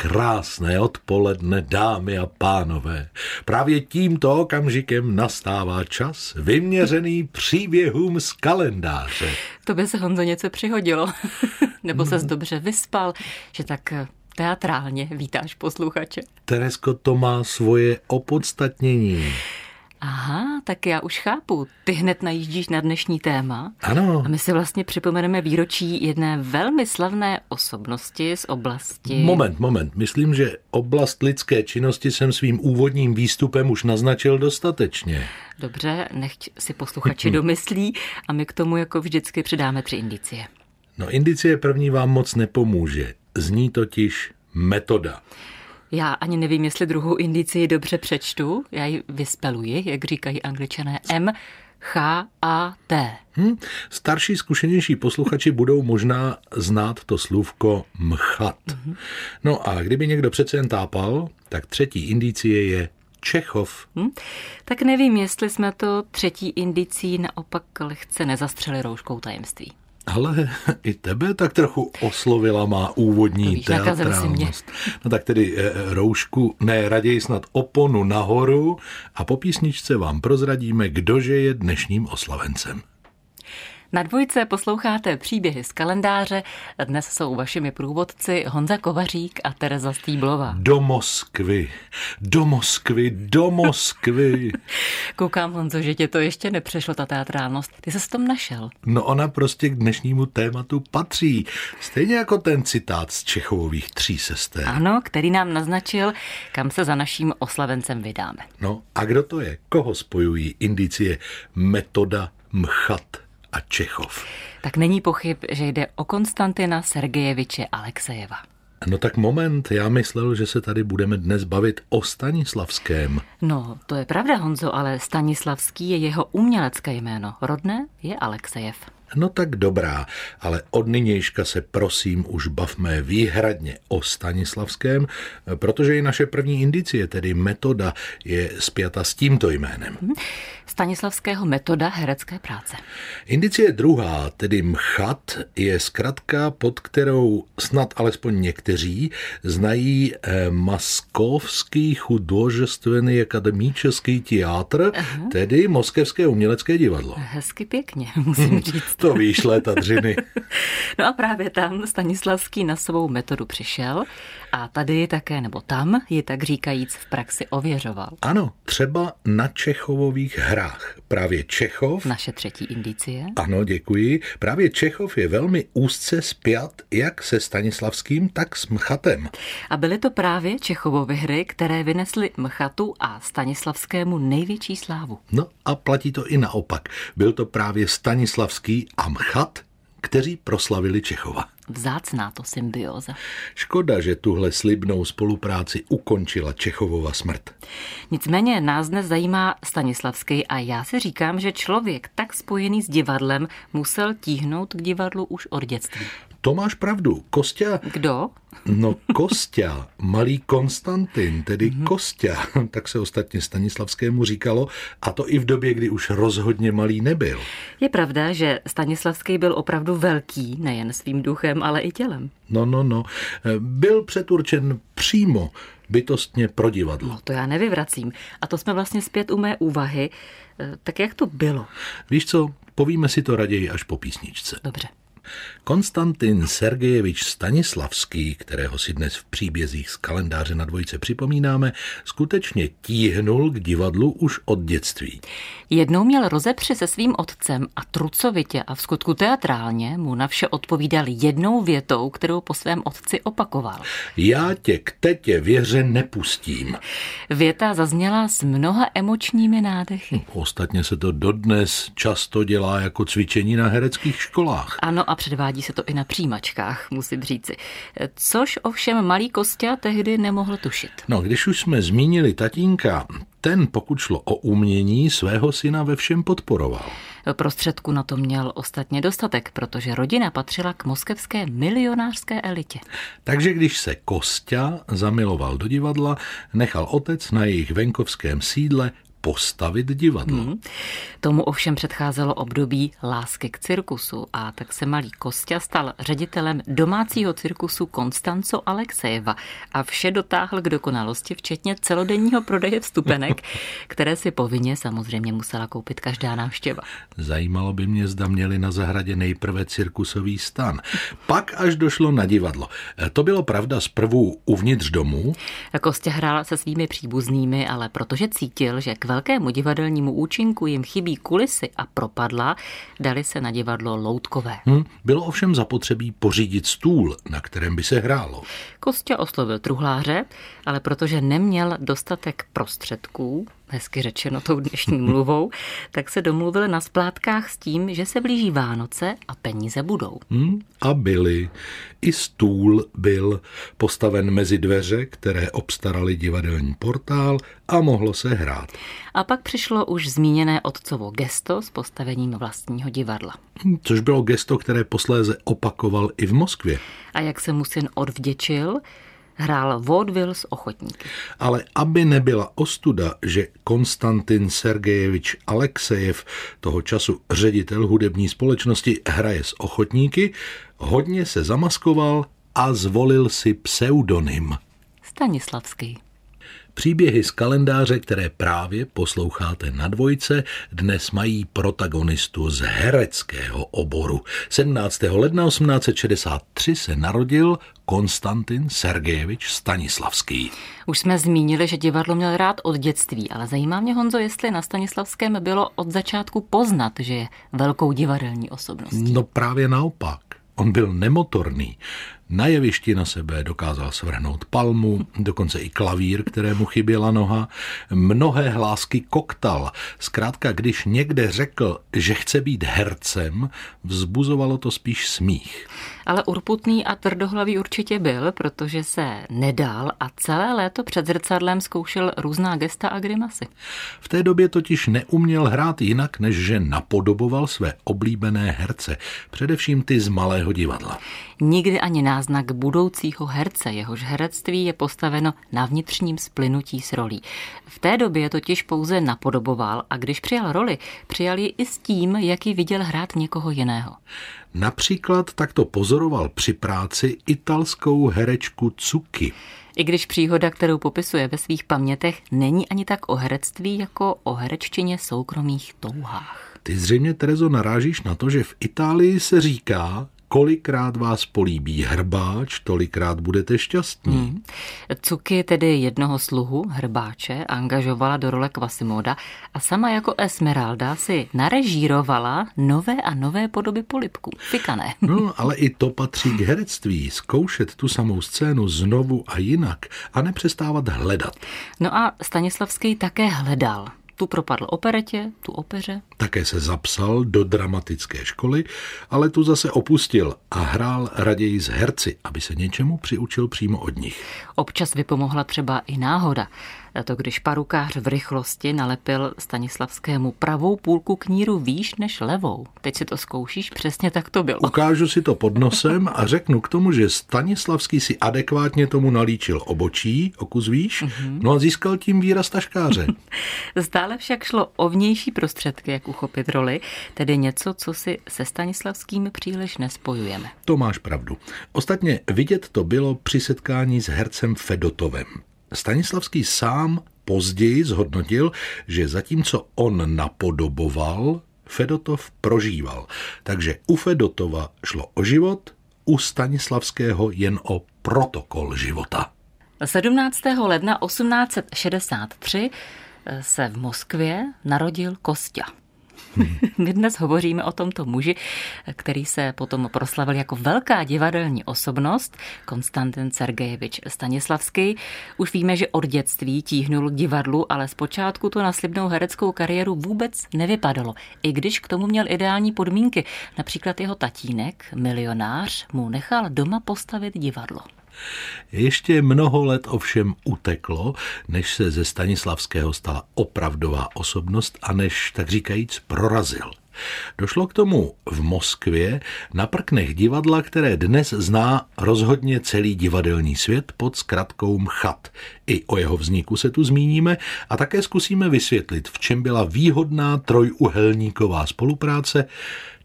Krásné odpoledne, dámy a pánové. Právě tímto okamžikem nastává čas vyměřený příběhům z kalendáře. To by se Honzo něco přihodilo. Nebo ses dobře vyspal, že tak teatrálně vítáš posluchače. Teresko, to má svoje opodstatnění. Aha, tak já už chápu. Ty hned najíždíš na dnešní téma. Ano. A my si vlastně připomeneme výročí jedné velmi slavné osobnosti z oblasti... Moment, moment. Myslím, že oblast lidské činnosti jsem svým úvodním výstupem už naznačil dostatečně. Dobře, nechť si posluchači domyslí a my k tomu jako vždycky přidáme tři indicie. No indicie první vám moc nepomůže. Zní totiž metoda. Já ani nevím, jestli druhou indicii dobře přečtu. Já ji vyspeluji, jak říkají angličané. M, H, A, T. Hm? Starší, zkušenější posluchači budou možná znát to slůvko mchat. Mm-hmm. No a kdyby někdo přece jen tápal, tak třetí indicie je Čechov. Hm? Tak nevím, jestli jsme to třetí indicí naopak lehce nezastřeli rouškou tajemství. Ale i tebe tak trochu oslovila má úvodní víš, teatrálnost. No tak tedy e, roušku, ne, raději snad oponu nahoru a po písničce vám prozradíme, kdože je dnešním oslavencem. Na dvojce posloucháte příběhy z kalendáře. Dnes jsou vašimi průvodci Honza Kovařík a Tereza Stýblová. Do Moskvy, do Moskvy, do Moskvy. Koukám, Honzo, že tě to ještě nepřešlo, ta teatrálnost. Ty se s tom našel. No ona prostě k dnešnímu tématu patří. Stejně jako ten citát z Čechových tří sester. Ano, který nám naznačil, kam se za naším oslavencem vydáme. No a kdo to je? Koho spojují indicie metoda mchat? A Čechov. Tak není pochyb, že jde o Konstantina Sergejeviče Alexejeva. No tak moment, já myslel, že se tady budeme dnes bavit o Stanislavském. No, to je pravda, Honzo, ale Stanislavský je jeho umělecké jméno. Rodné je Alexejev. No tak dobrá, ale od nynějška se prosím už bavme výhradně o Stanislavském, protože i naše první indicie, tedy metoda, je spjata s tímto jménem. Mhm. Stanislavského metoda herecké práce. Indicie druhá, tedy mchat, je zkratka, pod kterou snad alespoň někteří znají eh, Maskovský chudожественный akademický teátr, uh-huh. tedy Moskevské umělecké divadlo. Hezky pěkně, musím říct. to víš, letadřiny. no a právě tam Stanislavský na svou metodu přišel a tady také, nebo tam, je tak říkajíc v praxi ověřoval. Ano, třeba na Čechovových hrách. Právě Čechov... Naše třetí indicie. Ano, děkuji. Právě Čechov je velmi úzce spjat jak se Stanislavským, tak s Mchatem. A byly to právě Čechovovy hry, které vynesly Mchatu a Stanislavskému největší slávu. No a platí to i naopak. Byl to právě Stanislavský a Mchat, kteří proslavili Čechova. Vzácná to symbioza. Škoda, že tuhle slibnou spolupráci ukončila Čechovova smrt. Nicméně nás dnes zajímá Stanislavský a já si říkám, že člověk tak spojený s divadlem musel tíhnout k divadlu už od dětství. To máš pravdu. Kostia... Kdo? No Kostia, malý Konstantin, tedy mm-hmm. Kostia, tak se ostatně Stanislavskému říkalo, a to i v době, kdy už rozhodně malý nebyl. Je pravda, že Stanislavský byl opravdu velký, nejen svým duchem, ale i tělem. No, no, no. Byl předurčen přímo bytostně pro divadlo. No, to já nevyvracím. A to jsme vlastně zpět u mé úvahy. Tak jak to bylo? Víš co, povíme si to raději až po písničce. Dobře. Konstantin Sergejevič Stanislavský, kterého si dnes v příbězích z kalendáře na dvojce připomínáme, skutečně tíhnul k divadlu už od dětství. Jednou měl rozepři se svým otcem a trucovitě a v skutku teatrálně mu na vše odpovídal jednou větou, kterou po svém otci opakoval. Já tě k tetě věře nepustím. Věta zazněla s mnoha emočními nádechy. Ostatně se to dodnes často dělá jako cvičení na hereckých školách. Ano a předvádí se to i na přijímačkách, musím říci. Což ovšem malý Kostia tehdy nemohl tušit. No, když už jsme zmínili tatínka, ten, pokud šlo o umění, svého syna ve všem podporoval. Prostředku na to měl ostatně dostatek, protože rodina patřila k moskevské milionářské elitě. Takže když se Kostia zamiloval do divadla, nechal otec na jejich venkovském sídle postavit divadlo. Hmm. Tomu ovšem předcházelo období lásky k cirkusu a tak se malý Kostya stal ředitelem domácího cirkusu Konstanco Alexejeva a vše dotáhl k dokonalosti, včetně celodenního prodeje vstupenek, které si povinně samozřejmě musela koupit každá návštěva. Zajímalo by mě, zda měli na zahradě nejprve cirkusový stan. Pak až došlo na divadlo. To bylo pravda zprvu uvnitř domu. Kostya hrál se svými příbuznými, ale protože cítil, že k velkému divadelnímu účinku jim chybí kulisy a propadla, dali se na divadlo loutkové. Hmm, bylo ovšem zapotřebí pořídit stůl, na kterém by se hrálo. Kostě oslovil truhláře, ale protože neměl dostatek prostředků, hezky řečeno tou dnešní mluvou, tak se domluvil na splátkách s tím, že se blíží Vánoce a peníze budou. Hmm, a byly. I stůl byl postaven mezi dveře, které obstarali divadelní portál a mohlo se hrát. A pak přišlo už zmíněné otcovo gesto s postavením vlastního divadla. Hm, což bylo gesto, které posléze opakoval i v Moskvě. A jak se mu syn odvděčil, hrál vaudeville s ochotníky. Ale aby nebyla ostuda, že Konstantin Sergejevič Alexejev, toho času ředitel hudební společnosti, hraje s ochotníky, hodně se zamaskoval a zvolil si pseudonym. Stanislavský. Příběhy z kalendáře, které právě posloucháte na dvojce, dnes mají protagonistu z hereckého oboru. 17. ledna 1863 se narodil Konstantin Sergejevič Stanislavský. Už jsme zmínili, že divadlo měl rád od dětství, ale zajímá mě, Honzo, jestli na Stanislavském bylo od začátku poznat, že je velkou divadelní osobností. No právě naopak. On byl nemotorný. Na jevišti na sebe dokázal svrhnout palmu, dokonce i klavír, kterému chyběla noha. Mnohé hlásky koktal. Zkrátka, když někde řekl, že chce být hercem, vzbuzovalo to spíš smích. Ale urputný a tvrdohlavý určitě byl, protože se nedal a celé léto před zrcadlem zkoušel různá gesta a grimasy. V té době totiž neuměl hrát jinak, než že napodoboval své oblíbené herce, především ty z malého divadla. Nikdy ani náznak budoucího herce, jehož herectví je postaveno na vnitřním splynutí s rolí. V té době totiž pouze napodoboval a když přijal roli, přijal ji i s tím, jaký viděl hrát někoho jiného. Například takto pozoroval při práci italskou herečku Cuky. I když příhoda, kterou popisuje ve svých pamětech, není ani tak o herectví, jako o hereččině soukromých touhách. Ty zřejmě, Terezo, narážíš na to, že v Itálii se říká, kolikrát vás políbí hrbáč, tolikrát budete šťastní. Hmm. Cuky tedy jednoho sluhu, hrbáče, angažovala do role Quasimoda a sama jako Esmeralda si narežírovala nové a nové podoby polipků. Fikané. No, ale i to patří k herectví. Zkoušet tu samou scénu znovu a jinak a nepřestávat hledat. No a Stanislavský také hledal. Tu propadl operetě, tu opeře. Také se zapsal do dramatické školy, ale tu zase opustil a hrál raději s herci, aby se něčemu přiučil přímo od nich. Občas vypomohla třeba i náhoda to když parukář v rychlosti nalepil Stanislavskému pravou půlku kníru výš než levou. Teď si to zkoušíš, přesně tak to bylo. Ukážu si to pod nosem a řeknu k tomu, že Stanislavský si adekvátně tomu nalíčil obočí, okus výš, mm-hmm. no a získal tím výraz taškáře. Stále však šlo o vnější prostředky, jak uchopit roli, tedy něco, co si se Stanislavským příliš nespojujeme. To máš pravdu. Ostatně vidět to bylo při setkání s hercem Fedotovem. Stanislavský sám později zhodnotil, že zatímco on napodoboval, Fedotov prožíval. Takže u Fedotova šlo o život, u Stanislavského jen o protokol života. 17. ledna 1863 se v Moskvě narodil Kostya. My dnes hovoříme o tomto muži, který se potom proslavil jako velká divadelní osobnost, Konstantin Sergejevič Stanislavský. Už víme, že od dětství tíhnul k divadlu, ale zpočátku to na slibnou hereckou kariéru vůbec nevypadalo. I když k tomu měl ideální podmínky. Například jeho tatínek, milionář, mu nechal doma postavit divadlo. Ještě mnoho let ovšem uteklo, než se ze Stanislavského stala opravdová osobnost a než, tak říkajíc, prorazil. Došlo k tomu v Moskvě na prknech divadla, které dnes zná rozhodně celý divadelní svět pod zkratkou MCHAT. I o jeho vzniku se tu zmíníme a také zkusíme vysvětlit, v čem byla výhodná trojuhelníková spolupráce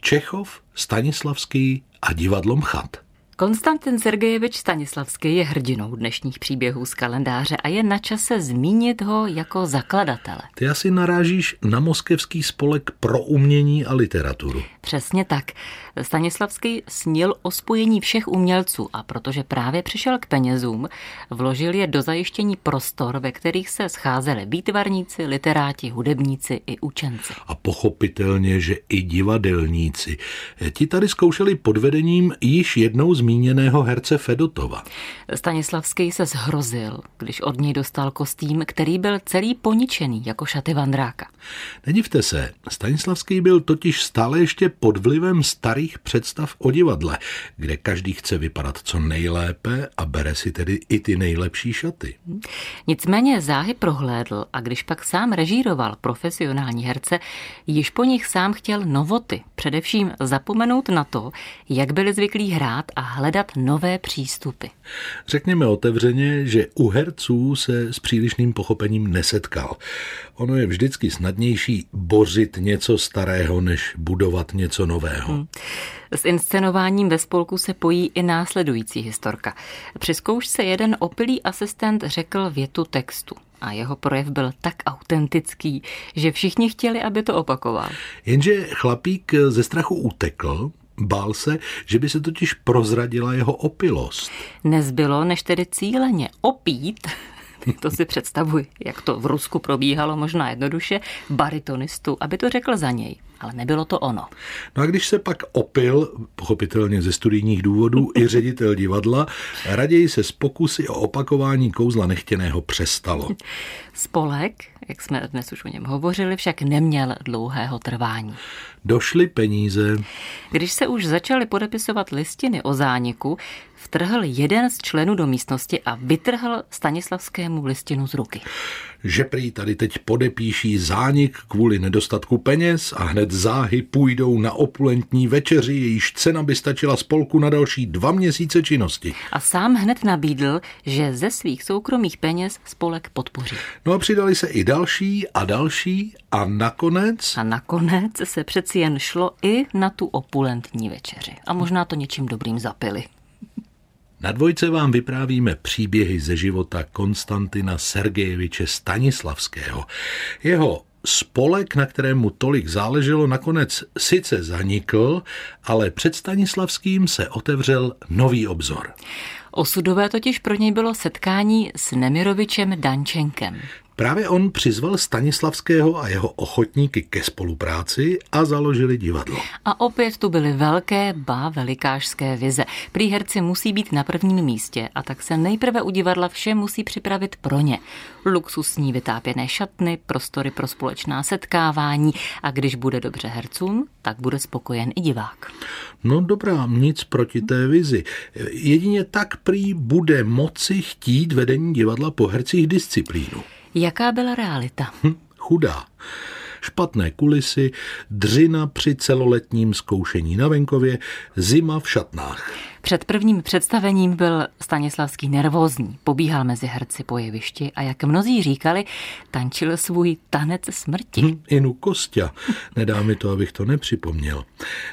Čechov, Stanislavský a divadlo MCHAT. Konstantin Sergejevič Stanislavský je hrdinou dnešních příběhů z kalendáře a je na čase zmínit ho jako zakladatele. Ty asi narážíš na moskevský spolek pro umění a literaturu. Přesně tak. Stanislavský snil o spojení všech umělců a protože právě přišel k penězům, vložil je do zajištění prostor, ve kterých se scházeli výtvarníci, literáti, hudebníci i učenci. A pochopitelně, že i divadelníci. Ti tady zkoušeli pod vedením již jednou zmíněného herce Fedotova. Stanislavský se zhrozil, když od něj dostal kostým, který byl celý poničený jako šaty Vandráka. Nedivte se, Stanislavský byl totiž stále ještě pod vlivem starých představ o divadle, kde každý chce vypadat co nejlépe a bere si tedy i ty nejlepší šaty. Nicméně záhy prohlédl a když pak sám režíroval profesionální herce, již po nich sám chtěl novoty, především zapomenout na to, jak byli zvyklí hrát a hledat nové přístupy. Řekněme otevřeně, že u herců se s přílišným pochopením nesetkal. Ono je vždycky snadnější bořit něco starého, než budovat něco nového. Hmm. S inscenováním ve spolku se pojí i následující historka. Při zkoušce jeden opilý asistent řekl větu textu a jeho projev byl tak autentický, že všichni chtěli, aby to opakoval. Jenže chlapík ze strachu utekl, Bál se, že by se totiž prozradila jeho opilost. Nezbylo, než tedy cíleně opít to si představuji, jak to v Rusku probíhalo možná jednoduše, baritonistu, aby to řekl za něj. Ale nebylo to ono. No a když se pak opil, pochopitelně ze studijních důvodů, i ředitel divadla, raději se z pokusy o opakování kouzla nechtěného přestalo. Spolek, jak jsme dnes už o něm hovořili, však neměl dlouhého trvání. Došly peníze. Když se už začaly podepisovat listiny o zániku, vtrhl jeden z členů do místnosti a vytrhl Stanislavskému listinu z ruky. Že prý tady teď podepíší zánik kvůli nedostatku peněz a hned záhy půjdou na opulentní večeři, jejíž cena by stačila spolku na další dva měsíce činnosti. A sám hned nabídl, že ze svých soukromých peněz spolek podpoří. No a přidali se i další a další a nakonec... A nakonec se přeci jen šlo i na tu opulentní večeři. A možná to něčím dobrým zapili. Na dvojce vám vyprávíme příběhy ze života Konstantina Sergejeviče Stanislavského. Jeho spolek, na kterém mu tolik záleželo, nakonec sice zanikl, ale před Stanislavským se otevřel nový obzor. Osudové totiž pro něj bylo setkání s Nemirovičem Dančenkem. Právě on přizval Stanislavského a jeho ochotníky ke spolupráci a založili divadlo. A opět tu byly velké, ba velikářské vize. Prý herci musí být na prvním místě a tak se nejprve u divadla vše musí připravit pro ně. Luxusní vytápěné šatny, prostory pro společná setkávání a když bude dobře hercům, tak bude spokojen i divák. No dobrá, nic proti té vizi. Jedině tak prý bude moci chtít vedení divadla po hercích disciplínu. Jaká byla realita? Hm, chudá. Špatné kulisy, dřina při celoletním zkoušení na venkově, zima v šatnách. Před prvním představením byl Stanislavský nervózní, pobíhal mezi herci po jevišti a jak mnozí říkali, tančil svůj tanec smrti. Hm, inu Kostя, nedá mi to, abych to nepřipomněl.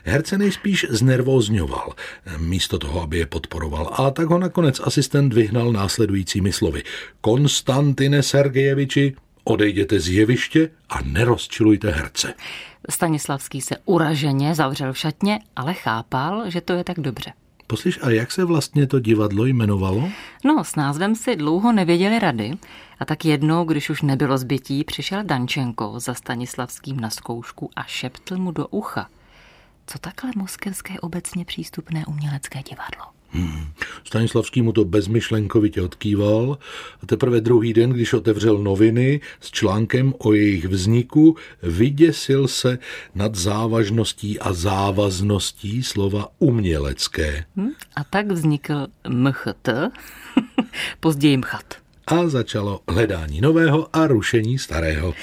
Herce nejspíš znervózňoval, místo toho, aby je podporoval. A tak ho nakonec asistent vyhnal následujícími slovy. Konstantine Sergejeviči, odejděte z jeviště a nerozčilujte herce. Stanislavský se uraženě zavřel v šatně, ale chápal, že to je tak dobře. Poslyš, a jak se vlastně to divadlo jmenovalo? No, s názvem si dlouho nevěděli rady a tak jednou, když už nebylo zbytí, přišel Dančenko za Stanislavským na zkoušku a šeptl mu do ucha. Co takhle moskevské obecně přístupné umělecké divadlo? Hmm. Stanislavský mu to bezmyšlenkovitě odkýval a teprve druhý den, když otevřel noviny s článkem o jejich vzniku, vyděsil se nad závažností a závazností slova umělecké. Hmm. A tak vznikl MCHT, později MCHAT. A začalo hledání nového a rušení starého.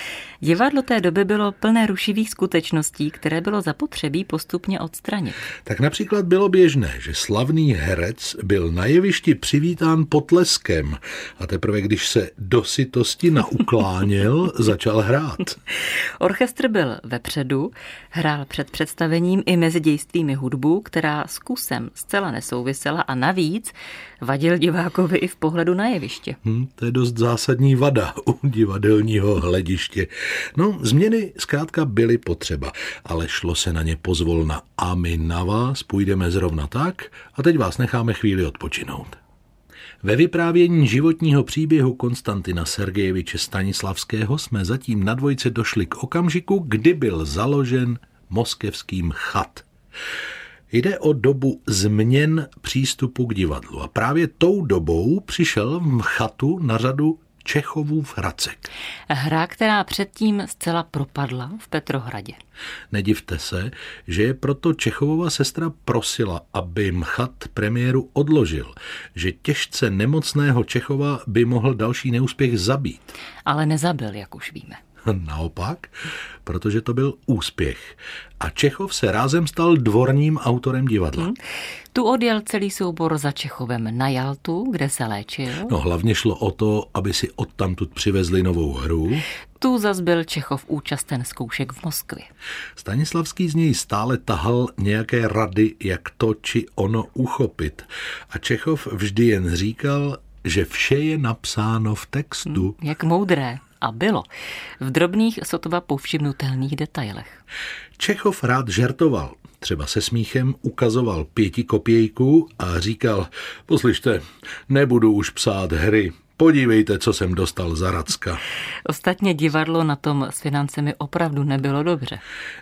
Divadlo té doby bylo plné rušivých skutečností, které bylo zapotřebí postupně odstranit. Tak například bylo běžné, že slavný herec byl na jevišti přivítán potleskem a teprve když se do sytosti naukláněl, začal hrát. Orchestr byl vepředu, hrál před představením i mezi dějstvími hudbu, která s kusem zcela nesouvisela a navíc vadil divákovi i v pohledu na jeviště. Hmm, to je dost zásadní vada u divadelního hlediště. No, změny zkrátka byly potřeba, ale šlo se na ně pozvolna a my na vás půjdeme zrovna tak a teď vás necháme chvíli odpočinout. Ve vyprávění životního příběhu Konstantina Sergejeviče Stanislavského jsme zatím na dvojce došli k okamžiku, kdy byl založen moskevským chat. Jde o dobu změn přístupu k divadlu a právě tou dobou přišel v chatu na řadu Čechovův Hracek. Hra, která předtím zcela propadla v Petrohradě. Nedivte se, že je proto Čechovova sestra prosila, aby Mchat premiéru odložil, že těžce nemocného Čechova by mohl další neúspěch zabít. Ale nezabil, jak už víme. Naopak, protože to byl úspěch. A Čechov se rázem stal dvorním autorem divadla. Hmm. Tu odjel celý soubor za Čechovem na Jaltu, kde se léčil. No hlavně šlo o to, aby si odtamtud přivezli novou hru. Tu zas byl Čechov účasten zkoušek v Moskvě. Stanislavský z něj stále tahal nějaké rady, jak to či ono uchopit. A Čechov vždy jen říkal, že vše je napsáno v textu. Hmm, jak moudré. A bylo. V drobných, sotva povšimnutelných detailech. Čechov rád žertoval. Třeba se smíchem ukazoval pěti kopějku a říkal, poslyšte, nebudu už psát hry, Podívejte, co jsem dostal za Racka. Ostatně divadlo na tom s financemi opravdu nebylo dobře.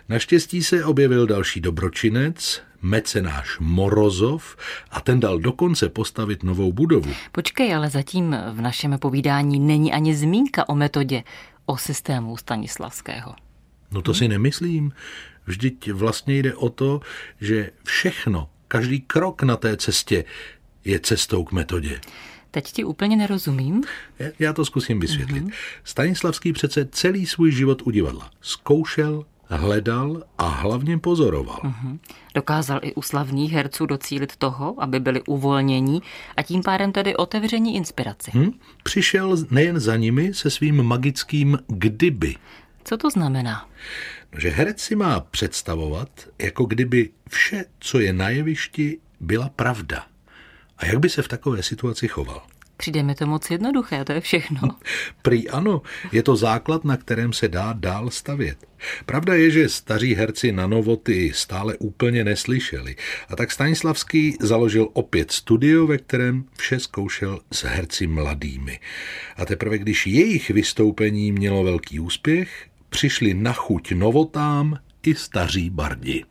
Naštěstí se objevil další dobročinec, mecenáš Morozov a ten dal dokonce postavit novou budovu. Počkej, ale zatím v našem povídání není ani zmínka o metodě, o systému Stanislavského. No to si nemyslím. Vždyť vlastně jde o to, že všechno, každý krok na té cestě je cestou k metodě. Teď ti úplně nerozumím. Já to zkusím vysvětlit. Mm-hmm. Stanislavský přece celý svůj život u divadla zkoušel, hledal a hlavně pozoroval. Mm-hmm. Dokázal i u slavných herců docílit toho, aby byli uvolnění a tím pádem tedy otevření inspiraci. Hmm? Přišel nejen za nimi se svým magickým kdyby. Co to znamená? No, že herec si má představovat, jako kdyby vše, co je na jevišti, byla pravda. A jak by se v takové situaci choval? Přijde mi to moc jednoduché, to je všechno. Prý ano, je to základ, na kterém se dá dál stavět. Pravda je, že staří herci na novoty stále úplně neslyšeli. A tak Stanislavský založil opět studio, ve kterém vše zkoušel s herci mladými. A teprve když jejich vystoupení mělo velký úspěch, přišli na chuť novotám i staří bardi.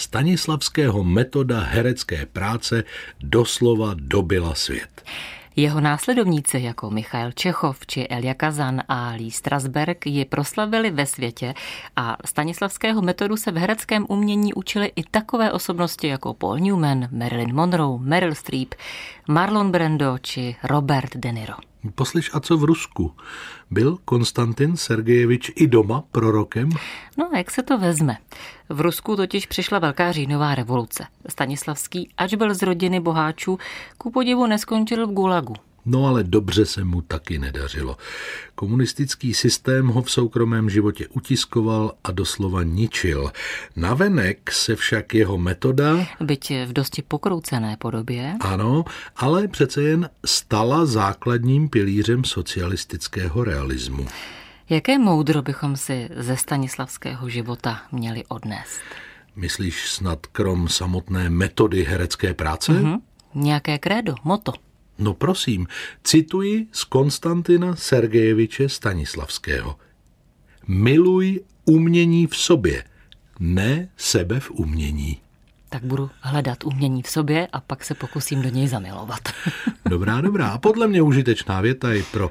Stanislavského metoda herecké práce doslova dobila svět. Jeho následovníci jako Michail Čechov či Elia Kazan a Lee Strasberg ji proslavili ve světě a Stanislavského metodu se v hereckém umění učili i takové osobnosti jako Paul Newman, Marilyn Monroe, Meryl Streep, Marlon Brando či Robert De Niro. Poslyš, a co v Rusku? Byl Konstantin Sergejevič i doma prorokem? No, jak se to vezme? V Rusku totiž přišla velká říjnová revoluce. Stanislavský, ač byl z rodiny boháčů, ku podivu neskončil v Gulagu. No ale dobře se mu taky nedařilo. Komunistický systém ho v soukromém životě utiskoval a doslova ničil. Navenek se však jeho metoda... Byť v dosti pokroucené podobě. Ano, ale přece jen stala základním pilířem socialistického realismu. Jaké moudro bychom si ze stanislavského života měli odnést? Myslíš snad krom samotné metody herecké práce? Mm-hmm. Nějaké krédo, moto. No prosím, cituji z Konstantina Sergejeviče Stanislavského. Miluj umění v sobě, ne sebe v umění. Tak budu hledat umění v sobě a pak se pokusím do něj zamilovat. Dobrá, dobrá. A podle mě užitečná věta i pro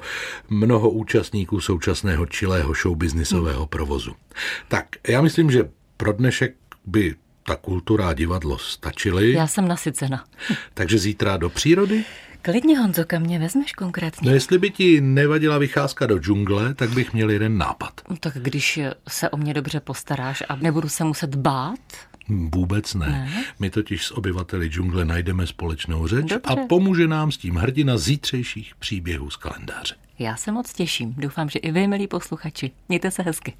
mnoho účastníků současného čilého showbiznisového provozu. Tak, já myslím, že pro dnešek by ta kultura a divadlo stačily. Já jsem nasycena. Takže zítra do přírody? Klidně, Honzo, kam mě vezmeš konkrétně? No jestli by ti nevadila vycházka do džungle, tak bych měl jeden nápad. No, tak když se o mě dobře postaráš a nebudu se muset bát, Vůbec ne. ne. My totiž s obyvateli džungle najdeme společnou řeč Dobře. a pomůže nám s tím hrdina zítřejších příběhů z kalendáře. Já se moc těším. Doufám, že i vy, milí posluchači. Mějte se hezky.